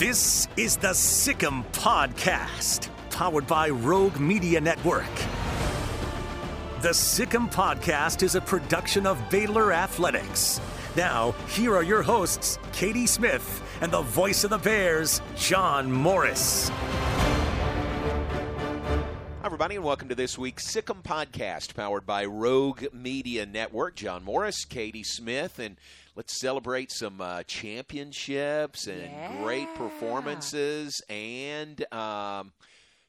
This is the Sic 'Em Podcast, powered by Rogue Media Network. The Sic 'Em Podcast is a production of Baylor Athletics. Now, here are your hosts, Katie Smith and the voice of the Bears, John Morris. Hi, everybody, and welcome to this week's Sic 'Em Podcast, powered by Rogue Media Network. John Morris, Katie Smith, and let's celebrate some uh, championships and great performances and um,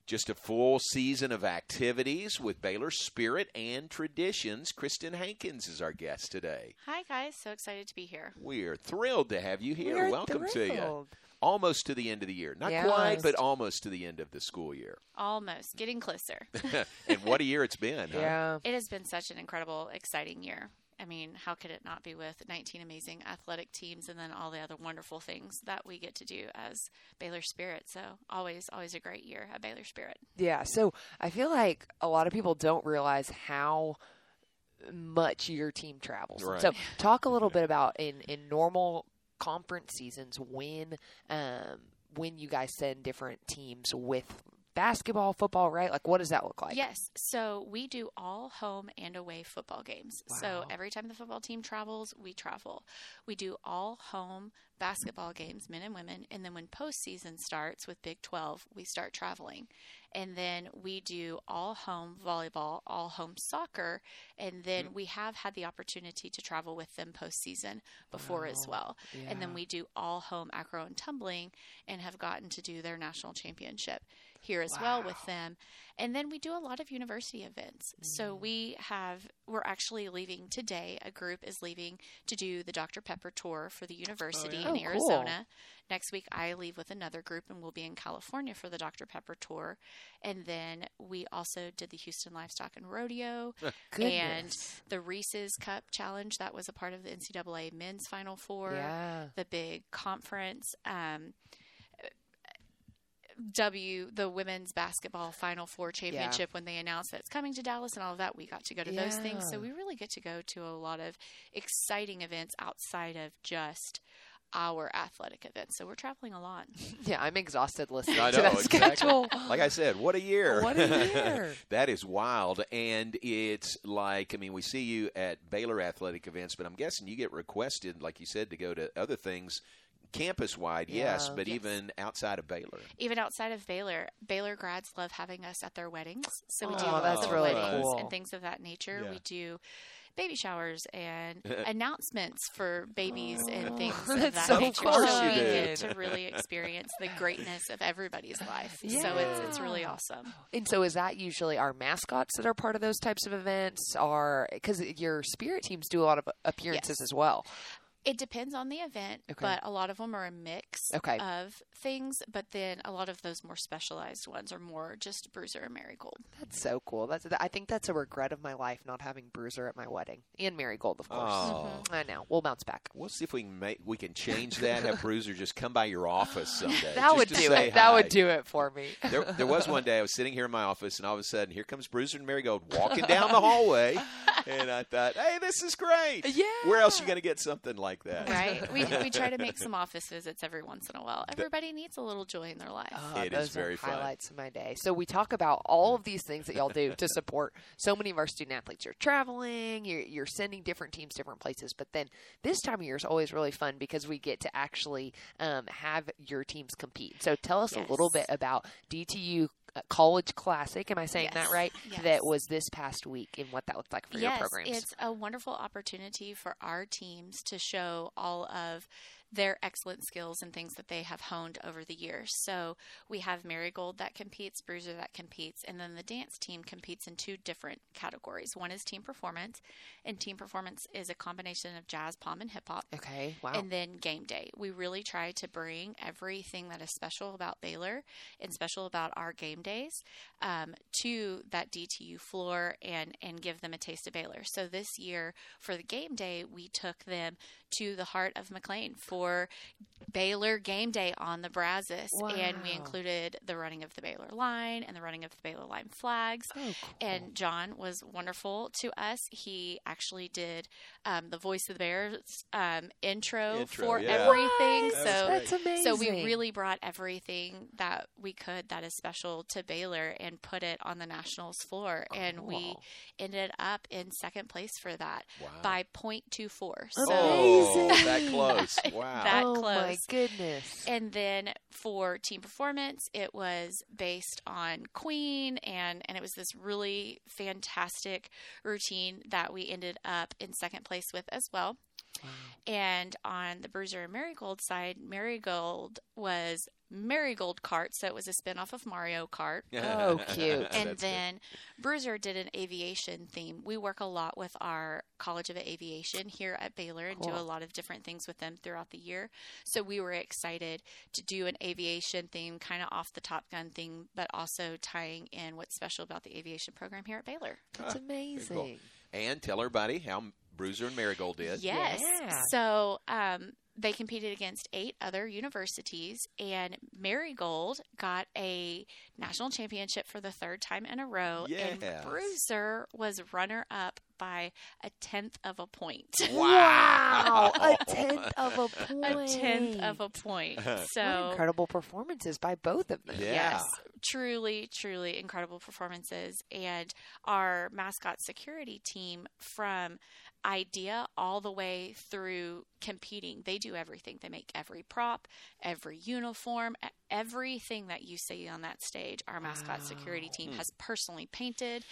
just a full season of activities with Baylor Spirit and Traditions. Kristen Hankins is our guest today. Hi, guys. So excited to be here. We're thrilled to have you here. We're welcome to you. Almost to the end of the year. Not Yeah. quite, but almost to the end of the school year. Almost getting closer. and what a year it's been. huh? Yeah. it has been such an incredible, exciting year. I mean, how could it not be with 19 amazing athletic teams and then all the other wonderful things that we get to do as Baylor Spirit? So, always, always a great year at Baylor Spirit. Yeah. So I feel like a lot of people don't realize how much your team travels. Right. So talk a little bit about in in normal conference seasons when um when you guys send different teams with basketball, football, right? Like what does that look like? Yes. So we do all home and away football games. So every time the football team travels, we travel. We do all home basketball games, men and women. And then when postseason starts with Big 12, we start traveling. And then we do all home volleyball, all home soccer. And then mm. we have had the opportunity to travel with them postseason before as well. And then we do all home acro and tumbling and have gotten to do their national championship here as well with them. And then we do a lot of university events. So we have we're actually leaving today. A group is leaving to do the Dr. Pepper tour for the university yeah? in Oh, cool. Arizona. Next week I leave with another group and we'll be in California for the Dr. Pepper tour. And then we also did the Houston Livestock and Rodeo and the Reese's Cup Challenge that was a part of the NCAA men's final four Yeah. the big conference. Um, W the women's basketball Final Four championship when they announced that it's coming to Dallas and all of that, we got to go to those things. So we really get to go to a lot of exciting events outside of just our athletic events. So we're traveling a lot. Yeah, I'm exhausted listening I to that exactly. schedule. Like I said, what a year. What a year. that is wild. And it's like, I mean, we see you at Baylor athletic events, but I'm guessing you get requested, like you said, to go to other things campus wide, yes, but Yes. even outside of Baylor. Even outside of Baylor, Baylor grads love having us at their weddings. So we do Oh, lots that's of really weddings cool. and things of that nature. Yeah. We do baby showers and oh. announcements for babies and things of That's that so nature. cool. So we you do. get to really experience the greatness of everybody's life. So it's it's really awesome. And so, is that usually our mascots that are part of those types of events? Are because your spirit teams do a lot of appearances Yes. as well. It depends on the event, Okay. but a lot of them are a mix Okay. of things. But then a lot of those more specialized ones are more just Bruiser and Marigold. That's so cool. That's I think that's a regret of my life not having Bruiser at my wedding and Marigold, of course. Oh. I know. We'll bounce back. We'll see if we can make we can change that. Have Bruiser just come by your office someday. That just would to do say it. That would do it for me. There, there was one day I was sitting here in my office, and all of a sudden, here comes Bruiser and Marigold walking down the hallway, and I thought, "Hey, this is great! Yeah. Where else are you going to get something like that?" Right? we, we try to make some office visits every once in a while. Everybody needs a little joy in their life. Ah, It is those are very fun. highlights of my day. So we talk about all of these things that y'all do to support so many of our student athletes. You're traveling, you're, you're sending different teams different places, but then this time of year is always really fun because we get to actually um, have your teams compete. So tell us a little bit about DTU College Classic. Am I saying that right? Yes. That was this past week and what that looked like for yes, your programs. it's a wonderful opportunity for our teams to show all of their excellent skills and things that they have honed over the years. So we have Marigold that competes, Bruiser that competes, and then the dance team competes in two different categories. One is team performance, and team performance is a combination of jazz, pom, and hip hop. Okay. Wow. And then game day. We really try to bring everything that is special about Baylor and special about our game days um, to that DTU floor and, and give them a taste of Baylor. So this year for the game day, we took them to the heart of McLane for Baylor game day on the Brazos. And we included the running of the Baylor line and the running of the Baylor line flags. Oh, cool. And John was wonderful to us. He actually did um, the Voice of the Bears um, intro, Intro, for yeah. everything. What? So That's amazing. so we really brought everything that we could that is special to Baylor and put it on the Nationals floor, and we ended up in second place for that Wow. by .24. So Oh, that close. Wow. That oh my close. goodness. and then for team performance, it was based on Queen, and and it was this really fantastic routine that we ended up in second place with as well. And on the Bruiser and Marigold side, Marigold was Marigold Kart, so it was a spinoff of Mario Kart. Oh, cute. And That's good. then Bruiser did an aviation theme. We work a lot with our College of Aviation here at Baylor and do a lot of different things with them throughout the year. So we were excited to do an aviation theme, kind of off the Top Gun thing, but also tying in what's special about the aviation program here at Baylor. That's Ah, very cool. amazing. And tell everybody how Bruiser and Marigold did. Yes. Yeah. So um, they competed against eight other universities, and Marigold got a national championship for the third time in a row. Yes. And Bruiser was runner up by a tenth of a point. Wow. a tenth of a point. a tenth of a point. What So incredible performances by both of them. Yeah. Yes, truly, truly incredible performances. And our mascot security team from idea all the way through competing, they do everything. They make every prop, every uniform, everything that you see on that stage. Our mascot security Hmm. team has personally painted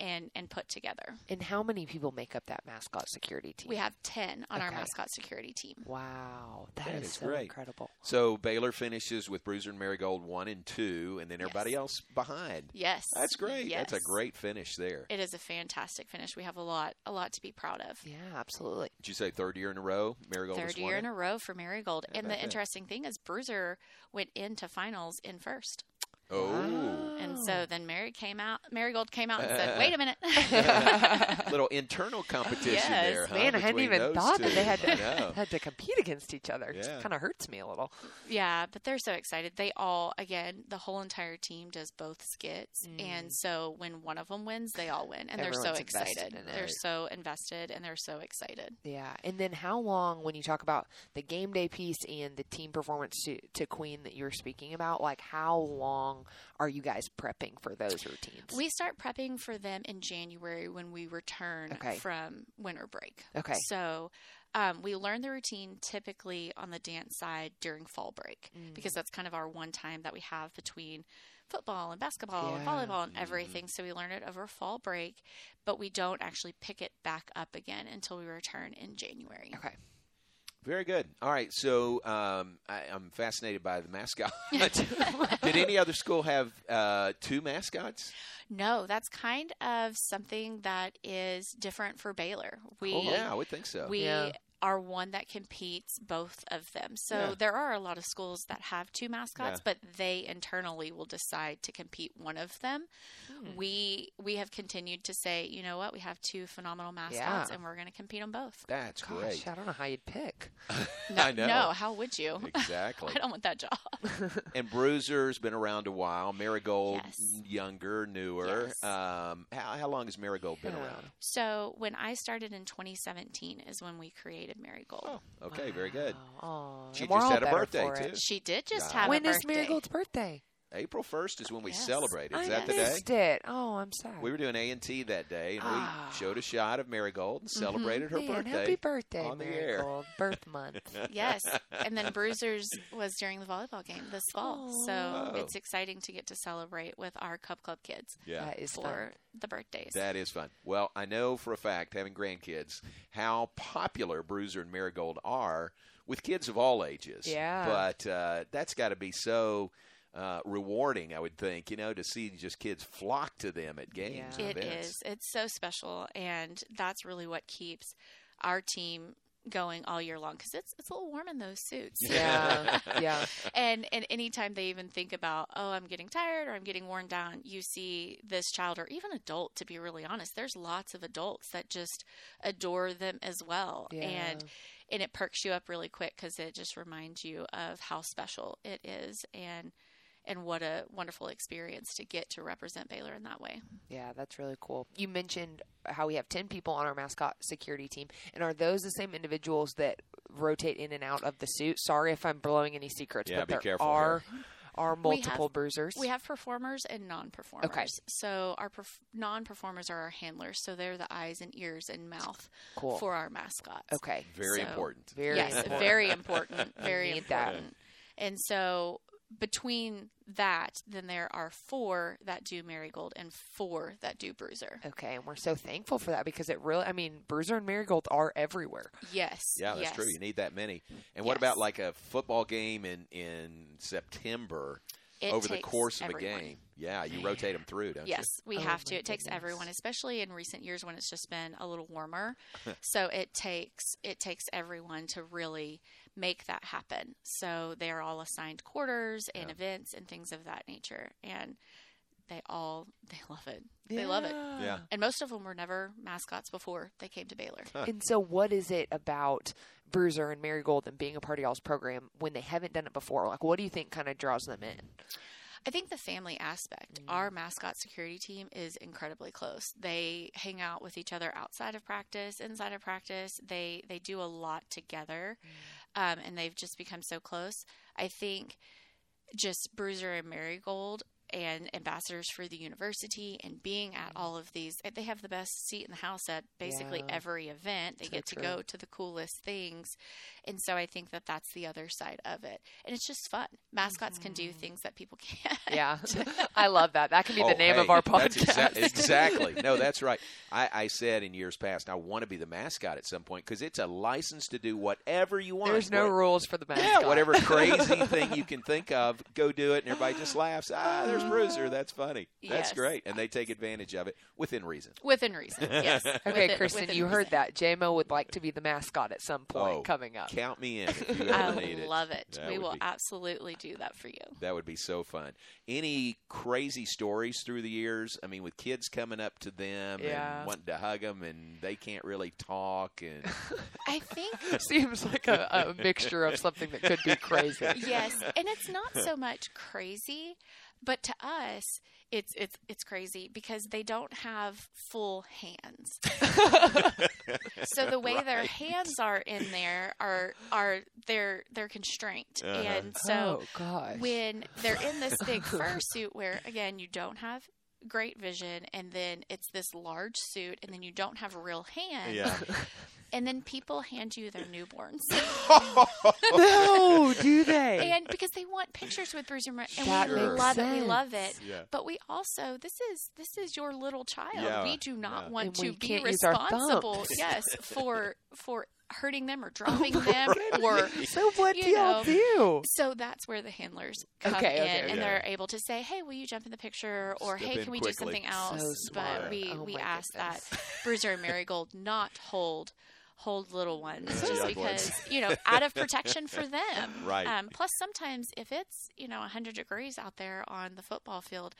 and, and put together. And how many people make up that mascot security team? We have 10 on our mascot security team. Wow, That that is, is so great. incredible. So Baylor finishes with Bruiser and Marigold one and two, and then everybody Yes. else behind. Yes. That's great. That's a great finish there. It is a fantastic finish. We have a lot, a lot to be proud of. Yeah, absolutely. Did you say third year in a row? Marigold has third won year it? in a row for Marigold. How and the that? interesting thing is Bruiser went into finals in first. Oh, And so oh. then Mary came out Marigold came out and said, Wait a minute. little internal competition Yes, there, huh? Man, I hadn't even those thought that they had to had to compete against each other. It Yeah. just kind of hurts me a little. yeah, but they're so excited. They all again, the whole entire team does both skits. And mm. so when one of them wins, they all win. And they're so excited. in it. They're so invested and they're so excited. Yeah, and then how long when you talk about the game day piece and the team performance to, to Queen that you were speaking about? Like, how long are you guys prepping for those routines? We start prepping for them in January when we return Okay. from winter break. Okay. So um, we learn the routine typically on the dance side during fall break Mm. because that's kind of our one time that we have between football and basketball and volleyball and everything. So we learn it over fall break, but we don't actually pick it back up again until we return in January. okay. Very good. All right, so um, I, I'm fascinated by the mascot. Did any other school have uh, two mascots? No, that's kind of something that is different for Baylor. We Oh, yeah, I would think so. we Yeah. Are one that competes both of them. So Yeah. there are a lot of schools that have two mascots, Yeah. but they internally will decide to compete one of them. Hmm. We we have continued to say, you know what, we have two phenomenal mascots, Yeah. and we're going to compete on both. That's Gosh, great. I don't know how you'd pick. No, I know. no, how would you? Exactly. I don't want that job. And Bruiser's been around a while. Marigold, Yes. younger, newer. Yes. Um, how, how long has Marigold been around? So when I started in 2017 is when we created Marigold. Oh, okay, very good. Oh, She just had a birthday, too. She did just Right. have When a is birthday. Marigold's birthday? April 1st is when we Yes. celebrate. Is I that the day? missed it. Oh, I'm sorry. We were doing A and T that day, and Ah. we showed a shot of Marigold and celebrated her Man, birthday. happy birthday, on the air. Marigold. Birth month. Yes, and then Bruisers was during the volleyball game this fall, so Oh. it's exciting to get to celebrate with our Cub Club kids Yeah, That is for fun. the birthdays. that is fun. Well, I know for a fact, having grandkids, how popular Bruiser and Marigold are with kids of all ages. Yeah. But uh, that's got to be so uh, rewarding, I would think, you know, to see just kids flock to them at games. Yeah. and It events. is. It's so special, and that's really what keeps our team going all year long because it's it's a little warm in those suits. Yeah, yeah. and and anytime they even think about oh i'm getting tired or i'm getting worn down you see this child or even adult to be really honest there's lots of adults that just adore them as well Yeah. and and it perks you up really quick because it just reminds you of how special it is and and what a wonderful experience to get to represent Baylor in that way. Yeah, that's really cool. You mentioned how we have 10 people on our mascot security team. And are those the same individuals that rotate in and out of the suit? Sorry if I'm blowing any secrets, Yeah, but be there careful are here. are We have- multiple bruisers. We have performers and non-performers. Okay. So our perf- non-performers are our handlers, so they're the eyes and ears and mouth Cool. for our mascots. okay. Very So- important. Very yes, important. very important. Very need that. important. And so between that, then there are four that do Marigold and four that do Bruiser. Okay, and we're so thankful for that because it really, I mean, Bruiser and Marigold are everywhere. Yes. Yeah, that's yes. true. You need that many. And what Yes. about like a football game in in September It over the course of everyone. a game? Yeah, you rotate them through, don't you? Yes, we Oh, have to. my It takes goodness. everyone, especially in recent years when it's just been a little warmer. so it takes it takes everyone to really make that happen. So they are all assigned quarters and Yeah. events and things of that nature, and they all they love it. They love it. Yeah. And most of them were never mascots before they came to Baylor. And so, what is it about Bruiser and Marigold and being a part of y'all's program when they haven't done it before? Like, what do you think kind of draws them in? I think the family aspect. Mm. Our mascot security team is incredibly close. They hang out with each other outside of practice, inside of practice. They they do a lot together, mm. Um, and they've just become so close. I think just Bruiser and Marigold and ambassadors for the university and being at mm-hmm. all of these eh, they have the best seat in the house at basically Yeah. every event they So get to true. go to the coolest things and so i think that that's the other side of it and it's just fun mascots can do mm-hmm. things that people can't Yeah, I love that. That can be the Oh, name hey, of our that's podcast. exa- exactly. No, that's right. I, I said in years past, I want to be the mascot at some point because it's a license to do whatever you want. There's no What- rules for the mascot. Yeah, whatever crazy thing you can think of, go do it, and everybody just laughs. Ah, there's Bruiser. That's funny. That's Yes. great, and they take advantage of it within reason. within reason yes Okay, Within- Kristen, within you heard reason. that. JMO would like to be the mascot at some point Oh, coming up. Count me in if you i ever need it. love it That we would will be- absolutely do that for you That would be so fun. Any crazy stories through the years? I mean, with kids coming up to them Yeah. and wanting to hug them, and they can't really talk, and i think it Seems like a, a mixture of something that could be crazy. yes and it's not so much crazy but to us it's it's it's crazy because they don't have full hands. So the way their hands are in there are are they're they're constrained Uh-huh. and so oh when they're in this big fursuit where again you don't have great vision and then it's this large suit and then you don't have real hands and then people hand you their newborns no, do they? and because they want pictures with Bruiser Mar- and That we makes love it we love it Yeah. but we also this is this is your little child Yeah, we do not yeah. want And to be can't use our responsible yes for for hurting them or dropping oh, them or so what you do y'all know, do? So that's where the handlers come Okay, in, okay, and okay. they're able to say, "Hey, will you jump in the picture?" Or Step "Hey, can we quickly. do something else?" So but we Oh we ask goodness. that Bruiser and Marigold not hold hold little ones just because ones. you know out of protection for them. Right. Um, plus, sometimes if it's you know 100 degrees out there on the football field,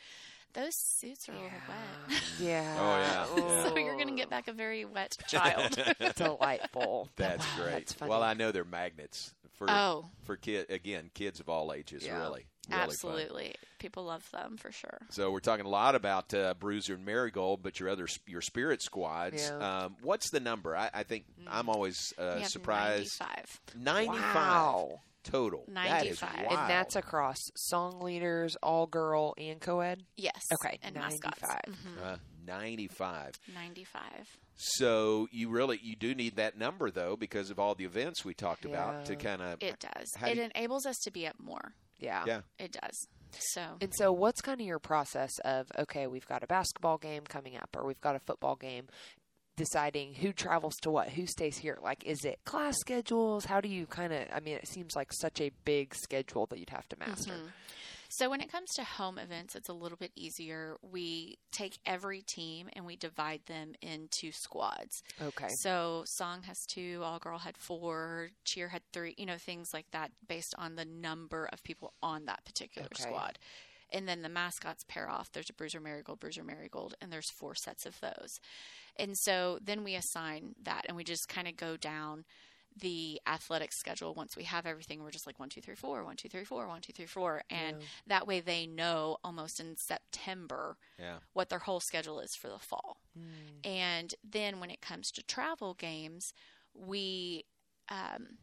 those suits are a little wet. Yeah. Oh, yeah. so you're going to get back a very wet child. delightful. That's Wow, great. That's well, I know they're magnets for Oh. for kid again kids of all ages. Yeah. Really, really fun. Absolutely, people love them for sure. So we're talking a lot about uh, Bruiser and Marigold, but your other your spirit squads. Yeah. Um, what's the number? I, I think I'm always uh, have surprised. 95. Ninety-five Wow. total. That is 95. wild. And that's across song leaders, all girl, and co ed? Yes. Okay, And mascots. 95. Mhm. uh, ninety-five. 95. So you really you do need that number though because of all the events we talked about to kind of It does. It do you- enables us to be up more. Yeah. yeah. It does. So And so, what's kind of your process of okay, we've got a basketball game coming up, or we've got a football game? deciding who travels to what, who stays here? Like, is it class schedules? How do you kind of? I mean, it seems like such a big schedule that you'd have to master. Mm-hmm. So when it comes to home events, it's a little bit easier. We take every team and we divide them into squads. Okay. So song has two, all girl had four, cheer had three, you know, things like that based on the number of people on that particular Okay. squad. And then the mascots pair off. There's a bruiser marigold, bruiser marigold, and there's four sets of those. And so then we assign that and we just kind of go down the athletic schedule. Once we have everything we're just like one two three four one two three four one two three four. And that way they know almost in september Yeah. what their whole schedule is for the fall. And then when it comes to travel games we um,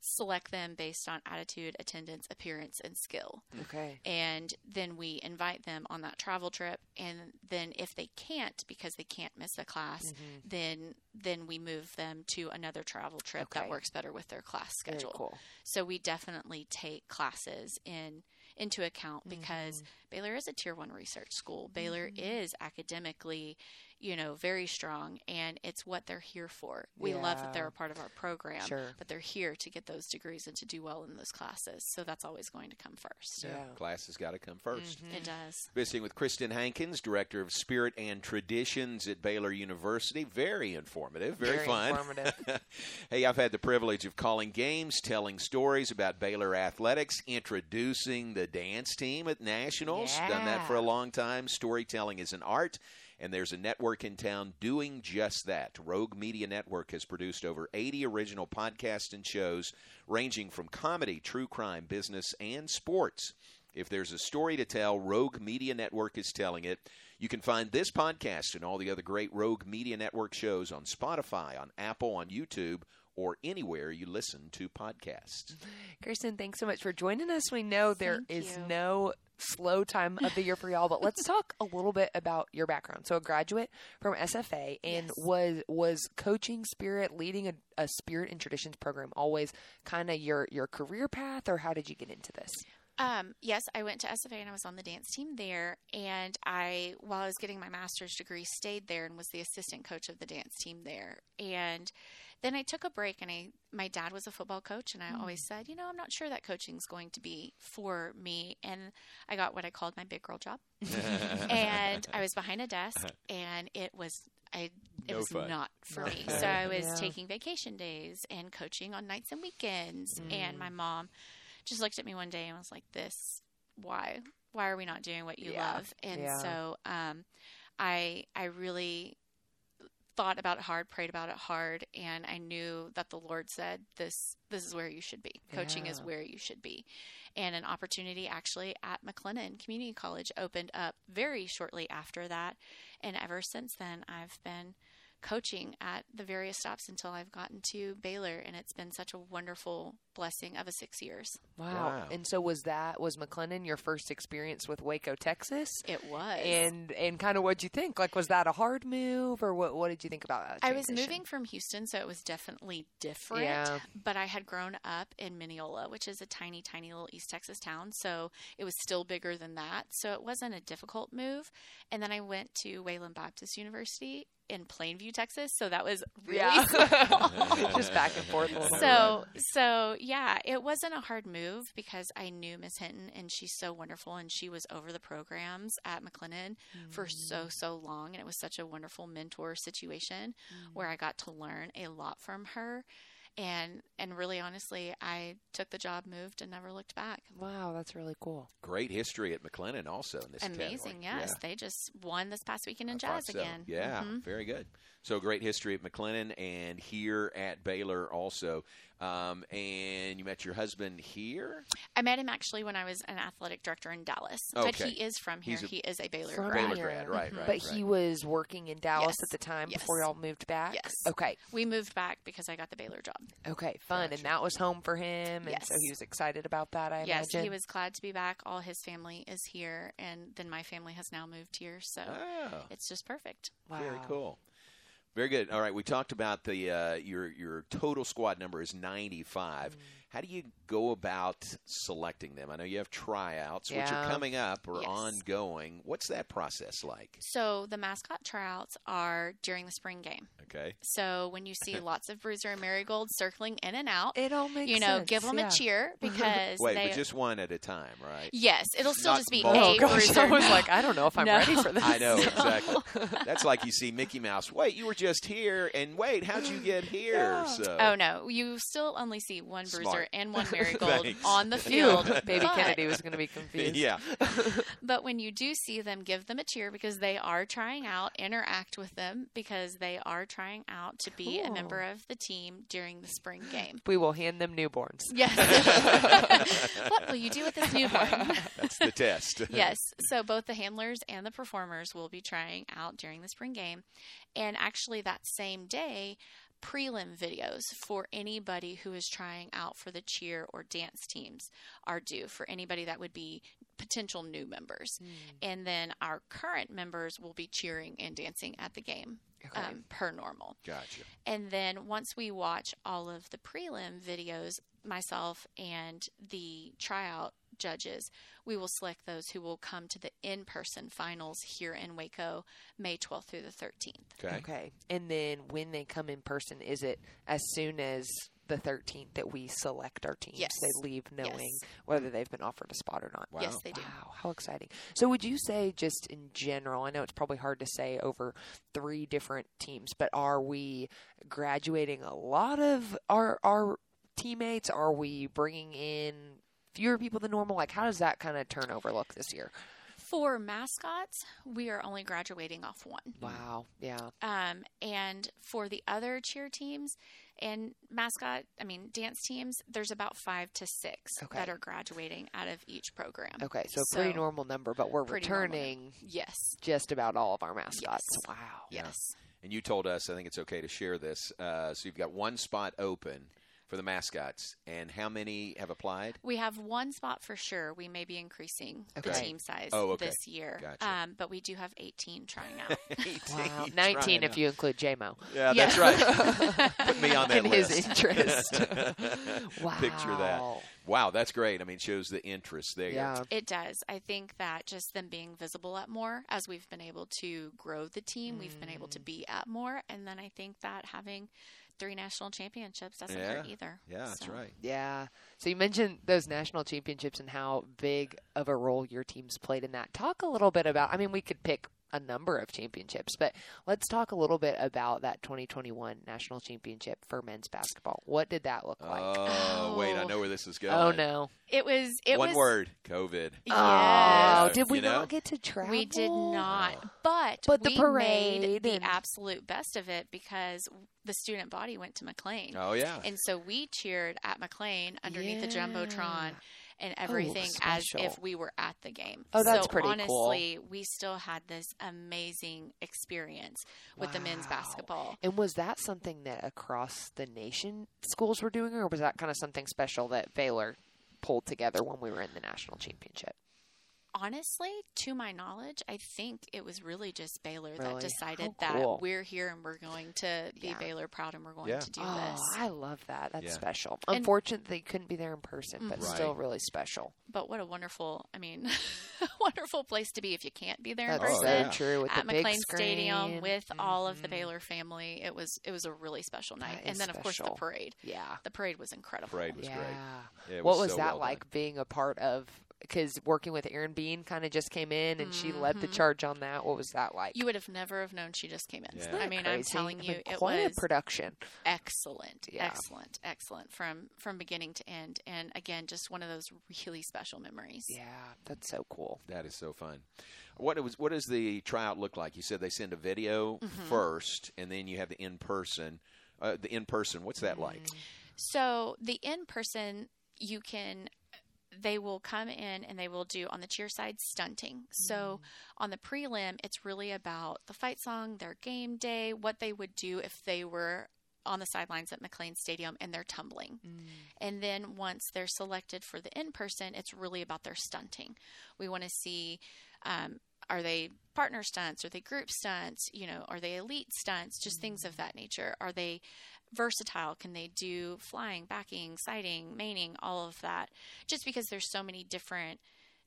select them based on attitude attendance appearance and skill Okay. and then we invite them on that travel trip and then if they can't because they can't miss a class Mm-hmm. then then we move them to another travel trip that works better with their class Very schedule cool. so we definitely take classes in into account because Mm-hmm. Baylor is a tier 1 research school Baylor mm-hmm. is academically you know very strong and it's what they're here for we love that they're a part of our program Sure. but they're here to get those degrees and to do well in those classes so that's always going to come first Yeah. Class has got to come 1st mm-hmm. it does Visiting with Kristen Hankins, Director of Spirit and Traditions at Baylor University. Very informative, very, Very fun. informative. hey, I've had the privilege of calling games, telling stories about Baylor athletics, introducing the dance team at Nationals. Done that for a long time. Storytelling is an art. And there's a network in town doing just that. Rogue Media Network has produced over 80 original podcasts and shows ranging from comedy, true crime, business, and sports. If there's a story to tell, Rogue Media Network is telling it. You can find this podcast and all the other great Rogue Media Network shows on Spotify, on Apple, on YouTube, or anywhere you listen to podcasts. Kirsten, thanks so much for joining us. We know there Thank is you. no slow time of the year for y'all, but let's talk a little bit about your background. So, a graduate from SFA, and Yes. was was coaching spirit, leading a, a spirit and traditions program, always kind of your your career path, or how did you get into this? Um, yes, I went to SFA and I was on the dance team there. And I, while I was getting my master's degree, stayed there and was the assistant coach of the dance team there. And then I took a break and I, my dad was a football coach and I always said, you know, I'm not sure that coaching is going to be for me. And I got what I called my big girl job. and I was behind a desk and it was, I, it No was fun. not for me. So I was Yeah. taking vacation days and coaching on nights and weekends. And my mom, just looked at me one day and was like, "This, why, why are we not doing what you Yeah. love?" And Yeah. so, um, I, I really thought about it hard, prayed about it hard, and I knew that the Lord said, "This, this is where you should be. Coaching is where you should be." And an opportunity actually at McLennan Community College opened up very shortly after that, and ever since then, I've been coaching at the various stops until I've gotten to Baylor, and it's been such a wonderful blessing of a six years. Wow. Wow. And so was that was McLennan your first experience with Waco, Texas? It was. And and kind of what'd you think? Like, was that a hard move, or what? What did you think about that? I was moving from Houston, so it was definitely different. Yeah. But I had grown up in Mineola, which is a tiny, tiny little East Texas town. So it was still bigger than that. So it wasn't a difficult move. And then I went to Wayland Baptist University in Plainview, Texas. So that was really Yeah. Just back and forth a little bit. so so yeah it wasn't a hard move because i knew miss hinton and she's so wonderful and she was over the programs at mclennan for so mm. so long and it was such a wonderful mentor situation where mm. i got to learn a lot from her and and really honestly i took the job moved and never looked back Wow, that's really cool. Great history at McLennan also in this amazing category. yes they just won this past weekend in I jazz so. again Yeah, Mhm. very good. So great history at McLennan and here at Baylor also. Um, and you met your husband here. i met him actually when i was an athletic director in dallas but he is from here a- he is a baylor From grad Baylor grad, right, right. but right. he was working in Dallas Yes. at the time Yes. before y'all moved back. Yes. Okay. we moved back because i got the baylor job Okay. Fun. And that was home for him, and so he was excited about that. I yes, imagine. he was glad to be back. All his family is here, and then my family has now moved here, so Oh, it's just perfect. Wow. very cool. Very good. All right, we talked about the uh, your your total squad number is 95. How do you go about selecting them? I know you have tryouts, which are coming up or Yes. ongoing. What's that process like? So the mascot tryouts are during the spring game. Okay. So when you see lots of Bruiser and Marigold circling in and out, It all makes you know, sense, give them yeah. a cheer because Wait, they. but just one at a time, right? yes, it'll still Not just be multiple. Oh, a Oh gosh, Bruiser. I was No. like, I don't know if I'm No. ready for this. I know exactly. That's like you see Mickey Mouse. Wait, you were just here, and wait, how'd you get here? So, Oh no, you still only see one Bruiser Smart. and one Marigold on the field. Baby but, Kennedy was going to be confused. yeah, But when you do see them, give them a cheer because they are trying out. Interact with them because they are trying out to be a member of the team during the spring game. We will hand them newborns. Yes. what will you do with this newborn? that's the test. yes. So both the handlers and the performers will be trying out during the spring game. And actually, that same day, prelim videos for anybody who is trying out for the cheer or dance teams are due for anybody that would be potential new members. And then our current members will be cheering and dancing at the game. Okay. Um, per normal. Gotcha. And then once we watch all of the prelim videos, myself and the tryout judges, we will select those who will come to the in person finals here in Waco, May 12th through the 13th. Okay. Okay. And then when they come in person, is it as soon as the 13th that we select our teams? Yes. They leave knowing Yes. whether they've been offered a spot or not. Wow. Yes, they do. Wow, how exciting. So, would you say, just in general, I know it's probably hard to say over three different teams, but are we graduating a lot of our, our teammates? Are we bringing in fewer people than normal? Like, how does that kind of turnover look this year? For mascots, we are only graduating off one. Wow. Yeah. Um, and for the other cheer teams and mascot, I mean, dance teams, there's about five to six Okay. that are graduating out of each program. Okay. So, a pretty normal number, but we're pretty normal returning Yes. just about all of our mascots. Yes. Wow. Yes. And you told us, I think it's okay to share this. Uh, so you've got one spot open for the mascots, and how many have applied? We have one spot for sure. We may be increasing the team size Oh, okay. this year. Gotcha. Um, but we do have 18 trying out. 18 Wow. trying 19 if out. you include JMO. Yeah, Yeah. that's right. Put me on that In his interest. wow. Picture that. Wow, that's great. I mean, it shows the interest there. Yeah. it does. I think that just them being visible at more, as we've been able to grow the team, we've been able to be at more. And then I think that having three national championships doesn't hurt either. Yeah, that's right. Yeah. So you mentioned those national championships and how big of a role your teams played in that. Talk a little bit about, I mean, we could pick a number of championships, but let's talk a little bit about that 2021 national championship for men's basketball. What did that look like? Oh, oh. wait, I Oh. know where this is oh, going. oh, no. It was, it One was, word COVID. Yes. Oh, did we You know? get to travel? We did not, oh. but But the we parade made the and- absolute best of it because the student body went to McLane. Oh, yeah. And so we cheered at McLane underneath the Yeah. jumbotron and oh, everything as if we were at the game. Oh, that's so pretty cool. honestly, we still had this amazing experience with the men's basketball. And was that something that across the nation schools were doing, or was that kind of something special that Baylor pulled together when we were in the national championship? Honestly, to my knowledge, I think it was really just Baylor Really? that decided How that cool. we're here and we're going to be Yeah. Baylor proud and we're going Yeah. to do oh, this. I love that. That's Yeah. special. And- Unfortunately, they couldn't be there in person, but Mhm. still Right. really special. But what a wonderful, I mean, wonderful place to be if you can't be there in That's Oh, so person. yeah. true with at the big McLane Stadium screen. with all of the Mhm. Baylor family. It was it was a really special night. And is then of course the parade. Yeah. The parade was incredible. The parade was yeah. great. Yeah, it what was was so that well like done. being a part of? Because working with Erin Bean kind of just came in and she led the Mhm. charge on that. What was that like? You would have never have known she just came in. Yeah. I mean, I'm crazy? telling I you, mean, it was a production. excellent, Yeah. excellent, excellent from from beginning to end. And again, just one of those really special memories. Yeah, that's so cool. That is so fun. What was what does the tryout look like? You said they send a video Mm-hmm. first, and then you have the in person. Uh, the in person, what's that like? Mm. So the in person, you can. They will come in and they will do on the cheer side stunting. So mm. on the prelim, it's really about the fight song, their game day, what they would do if they were on the sidelines at McLane Stadium and they're tumbling. Mm. And then once they're selected for the in person, it's really about their stunting. We want to see um, are they partner stunts? Are they group stunts? You know, are they elite stunts? Just things of mm. that nature. Are they versatile? Can they do flying, backing, sighting, maining, all of that? Just because there's so many different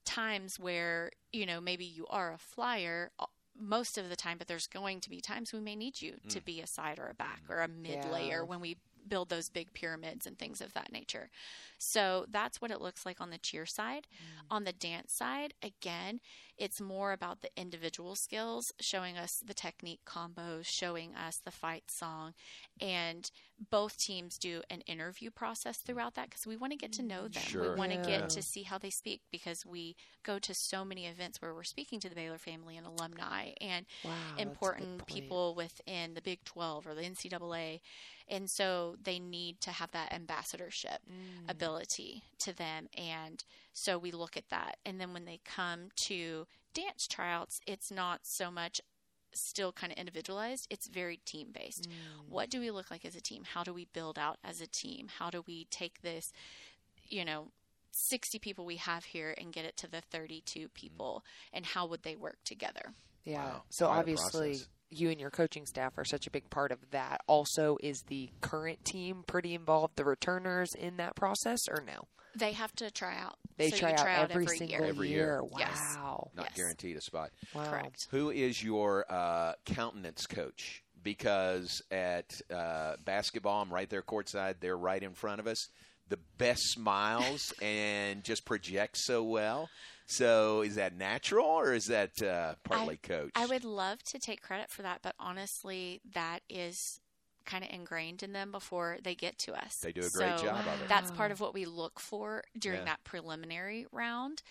times where, you know, maybe you are a flyer most of the time, but there's going to be times we may need you to mm. be a side or a back or a mm. mid layer Yeah. when we build those big pyramids and things of that nature. So that's what it looks like on the cheer side. Mm. On the dance side, again, it's more about the individual skills, showing us the technique combos, showing us the fight song. And both teams do an interview process throughout that because we want to get to know them. Sure. We want to Yeah. get to see how they speak because we go to so many events where we're speaking to the Baylor family and alumni and Wow, that's a good important people within the Big 12 or the NCAA. And so they need to have that ambassadorship Mm. ability to them. And so we look at that. And then when they come to dance tryouts, it's not so much still kind of individualized, it's very team based. Mm. What do we look like as a team? How do we build out as a team? How do we take this, you know, 60 people we have here and get it to the 32 people? And how would they work together? Yeah. Wow, So quite obviously, process. You and your coaching staff are such a big part of that. Also, is the current team pretty involved? The returners in that process, or no? They have to try out. They So try, out try out every, every single year. Every year. year. Yes. Wow. Not Yes. guaranteed a spot. Wow. Correct. Who is your uh, countenance coach? Because at uh, basketball, I'm right there courtside. They're right in front of us. The best smiles and just projects so well. So is that natural or is that uh, partly coached? I would love to take credit for that, but honestly, that is kind of ingrained in them before they get to us. They do a great So job of it. That's part of what we look for during Yeah. that preliminary round.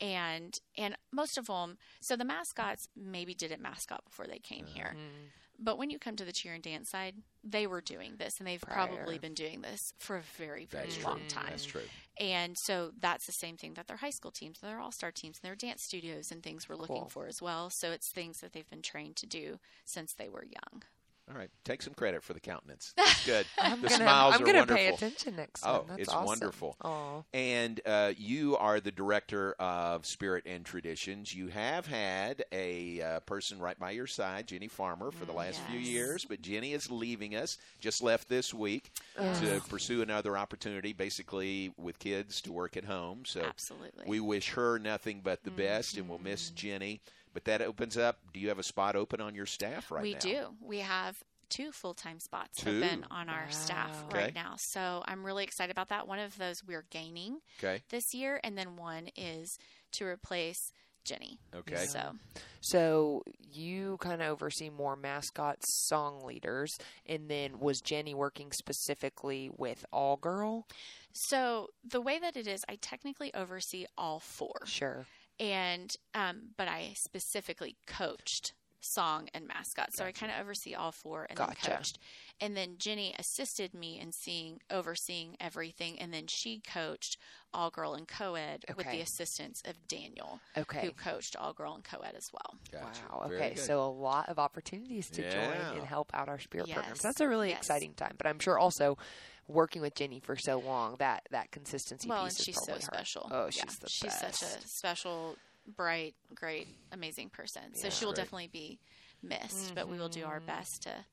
And and most of them, so the mascots maybe didn't mascot before they came Uh-huh. here. Mm. But when you come to the cheer and dance side, they were doing this, and they've Prior. probably been doing this for a very, very That's long true. time. That's true. And so that's the same thing that their high school teams, and their all star teams, and their dance studios and things were looking for as well. So it's things that they've been trained to do since they were young. All right, take some credit for the countenance. That's good. I'm the gonna, smiles I'm are gonna wonderful. pay attention next time. Oh, That's it's awesome. wonderful. Aw. And uh, you are the director of Spirit and Traditions. You have had a uh, person right by your side, Jenny Farmer, for the last few years, but Jenny is leaving us, just left this week to pursue another opportunity, basically with kids to work at home. So Absolutely. we wish her nothing but the best, and we'll miss Jenny. But that opens up. Do you have a spot open on your staff right we now? We do. We have two full time spots Two? open on our staff Okay. right now. So I'm really excited about that. One of those we're gaining Okay. this year, and then one is to replace Jenny. Okay. So So you kind of oversee more mascots, song leaders, and then was Jenny working specifically with All Girl? so the way that it is, I technically oversee all four. Sure. And um, but I specifically coached song and mascot, so I kind of oversee all four and Gotcha. then coached. And then Jenny assisted me in seeing overseeing everything, and then she coached all girl and co-ed with the assistance of Daniel, Okay. who coached all girl and co-ed as well. Gotcha. Wow. Very Okay. good. So a lot of opportunities to Yeah. join and help out our spirit programs. That's a really Yes. exciting time. But I'm sure also working with Jenny for so long that that consistency Well, piece and is she's so probably hard. special. Oh, Yeah, she's the she's best. such a special, bright, great, amazing person. So Yeah. she will Great. definitely be missed, but we will do our Mhm. best to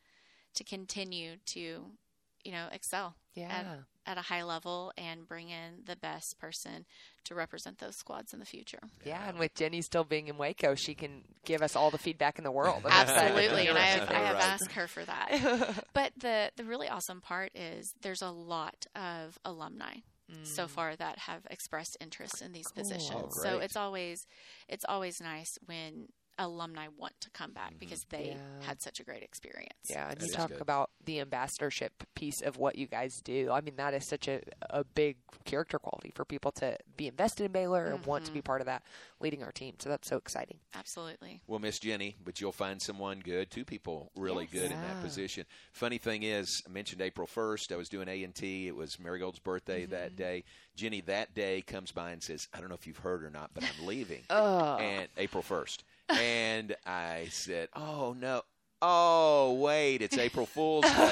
to continue to you know excel yeah. at a high level and bring in the best person to represent those squads in the future. Yeah, and with Jenny still being in Waco, she can give us all the feedback in the world. I'm excited to Absolutely, and I have, I have Right. asked her for that. But the the really awesome part is there's a lot of alumni so far that have expressed interest in these Mm. Cool. positions. Oh, so it's always it's always nice when alumni want to come back because they Yeah. had such a great experience. Yeah, and That you is talk good. about the ambassadorship piece of what you guys do. I mean, that is such a, a big character quality for people to be invested in Baylor and want to be part of that, leading our team. So that's so exciting. Absolutely. We'll miss Jenny, but you'll find someone good. Two people really Yes. good in that position. Funny thing is, I mentioned April first. I was doing A and T. It was Marigold's birthday Mm-hmm. that day. Jenny that day comes by and says, "I don't know if you've heard or not, but I'm leaving." Oh, and April first, and I said, "Oh no." Oh wait, it's April Fool's Day.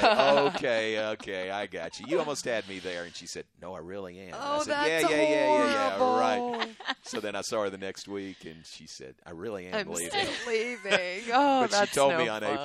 Okay, okay, I got you. You almost had me there, and she said, "No, I really am." And I oh, said, that's "Yeah, yeah, yeah, yeah, yeah, right." so then I saw her the next week, and she said, "I really am I'm leaving." still leaving. Oh, But she told no me on April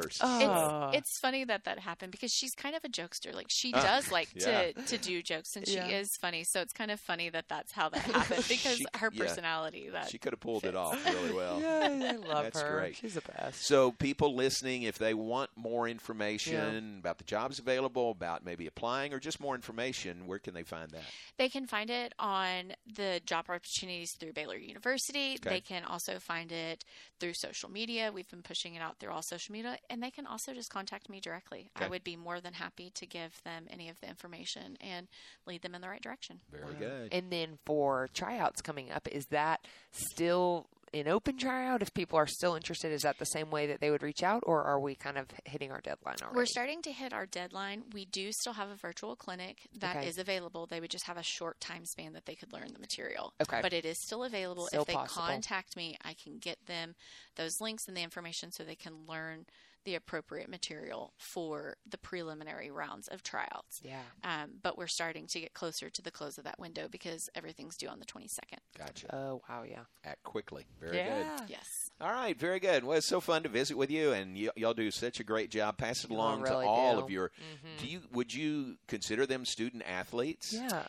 1st. Oh. It's, it's funny that that happened because she's kind of a jokester. Like she does like Ah, yeah. to to do jokes, and she is funny. So it's kind of funny that that's how that happened because She- her yeah. personality. That She could have pulled it off really well. yeah, I love That's her. great. She's the best. So, people listening, if they want more information about the jobs available, about maybe applying, or just more information, where can they find that? They can find it on the job opportunities through Baylor University. Okay. They can also find it through social media. We've been pushing it out through all social media, and they can also just contact me directly. Okay. I would be more than happy to give them any of the information and lead them in the right direction. Very good. And then for tryouts coming up, is that still an open tryout? If people are still interested, is that the same way that they would reach out, or are we kind of hitting our deadline already? We're starting to hit our deadline. We do still have a virtual clinic that is Okay. available. They would just have a short time span that they could learn the material. Okay. But it is still available. Still if they possible. contact me, I can get them those links and the information so they can learn the appropriate material for the preliminary rounds of tryouts. Yeah. Um, but we're starting to get closer to the close of that window because everything's due on the 22nd. Gotcha. Oh wow, yeah. Act quickly. Very yeah. good. Yes. All right, very good. Well, it's so fun to visit with you, and y- y'all do such a great job. Pass it Y'all along really to all do. of your. Do you? Would you consider them student athletes? Yeah.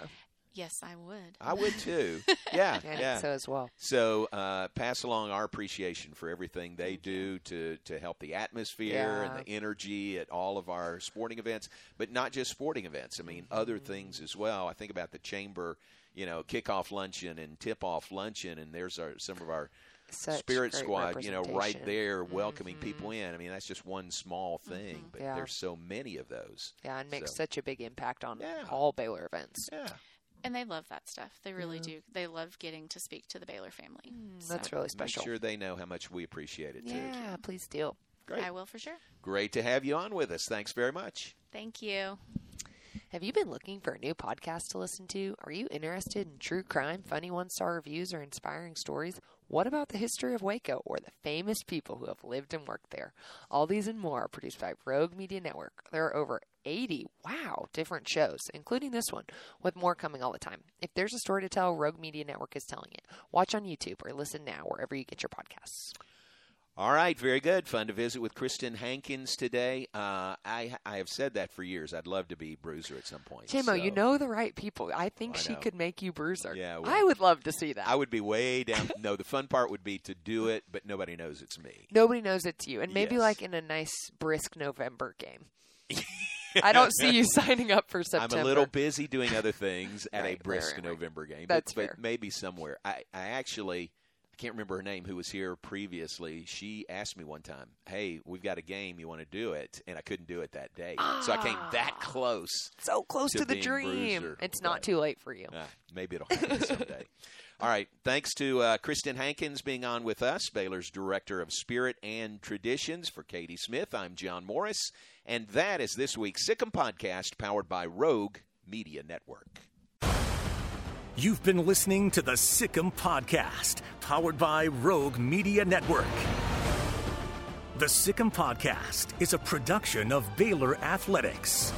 Yes, I would. I would too. Yeah, I think yeah. so as well. So uh, pass along our appreciation for everything they do to, to help the atmosphere and the energy at all of our sporting events, but not just sporting events. I mean, other Mm-hmm. things as well. I think about the chamber, you know, kickoff luncheon and tip off luncheon, and there's our some of our Such spirit squad, you know, right representation. Mm-hmm. there welcoming people in. I mean, that's just one small thing, but Yeah. there's so many of those. Yeah, and makes So- such a big impact on Yeah. all Baylor events. Yeah. And they love that stuff. They really do. They love getting to speak to the Baylor family. Hmm, that's So really special. Make special. sure they know how much we appreciate it too. yeah, please do. Great. I will for sure. Great to have you on with us. Thanks very much. Thank you. Have you been looking for a new podcast to listen to? Are you interested in true crime, funny one star reviews, or inspiring stories? What about the history of Waco or the famous people who have lived and worked there? All these and more are produced by Rogue Media Network. There are over 80, wow, different shows, including this one, with more coming all the time. If there's a story to tell, Rogue Media Network is telling it. Watch on YouTube or listen now wherever you get your podcasts. All right, very good. Fun to visit with Kristen Hankins today. Uh, I I have said that for years. I'd love to be Bruiser at some point. Timo, so you know the right people. I think I she know. could make you Bruiser. Yeah, well, I would love to see that. I would be way down. no, the fun part would be to do it, but nobody knows it's me. Nobody knows it's you. And maybe Yes. like in a nice brisk November game. I don't see you signing up for September. I'm a little busy doing other things at Right, a brisk right, right. November game. That's but, fair. but maybe somewhere. I, I actually I can't remember her name who was here previously. She asked me one time, "Hey, we've got a game. You want to do it?" And I couldn't do it that day, so I came that close. so close to to, the dream. Bruiser, It's not too late for you. Uh, maybe it'll happen someday. All right. Thanks to uh, Kristen Hankins being on with us, Baylor's Director of Spirit and Traditions. For Katie Smith, I'm John Morris. And that is this week's Sic 'Em Podcast powered by Rogue Media Network. You've been listening to the Sic 'Em Podcast, powered by Rogue Media Network. The Sic 'Em Podcast is a production of Baylor Athletics.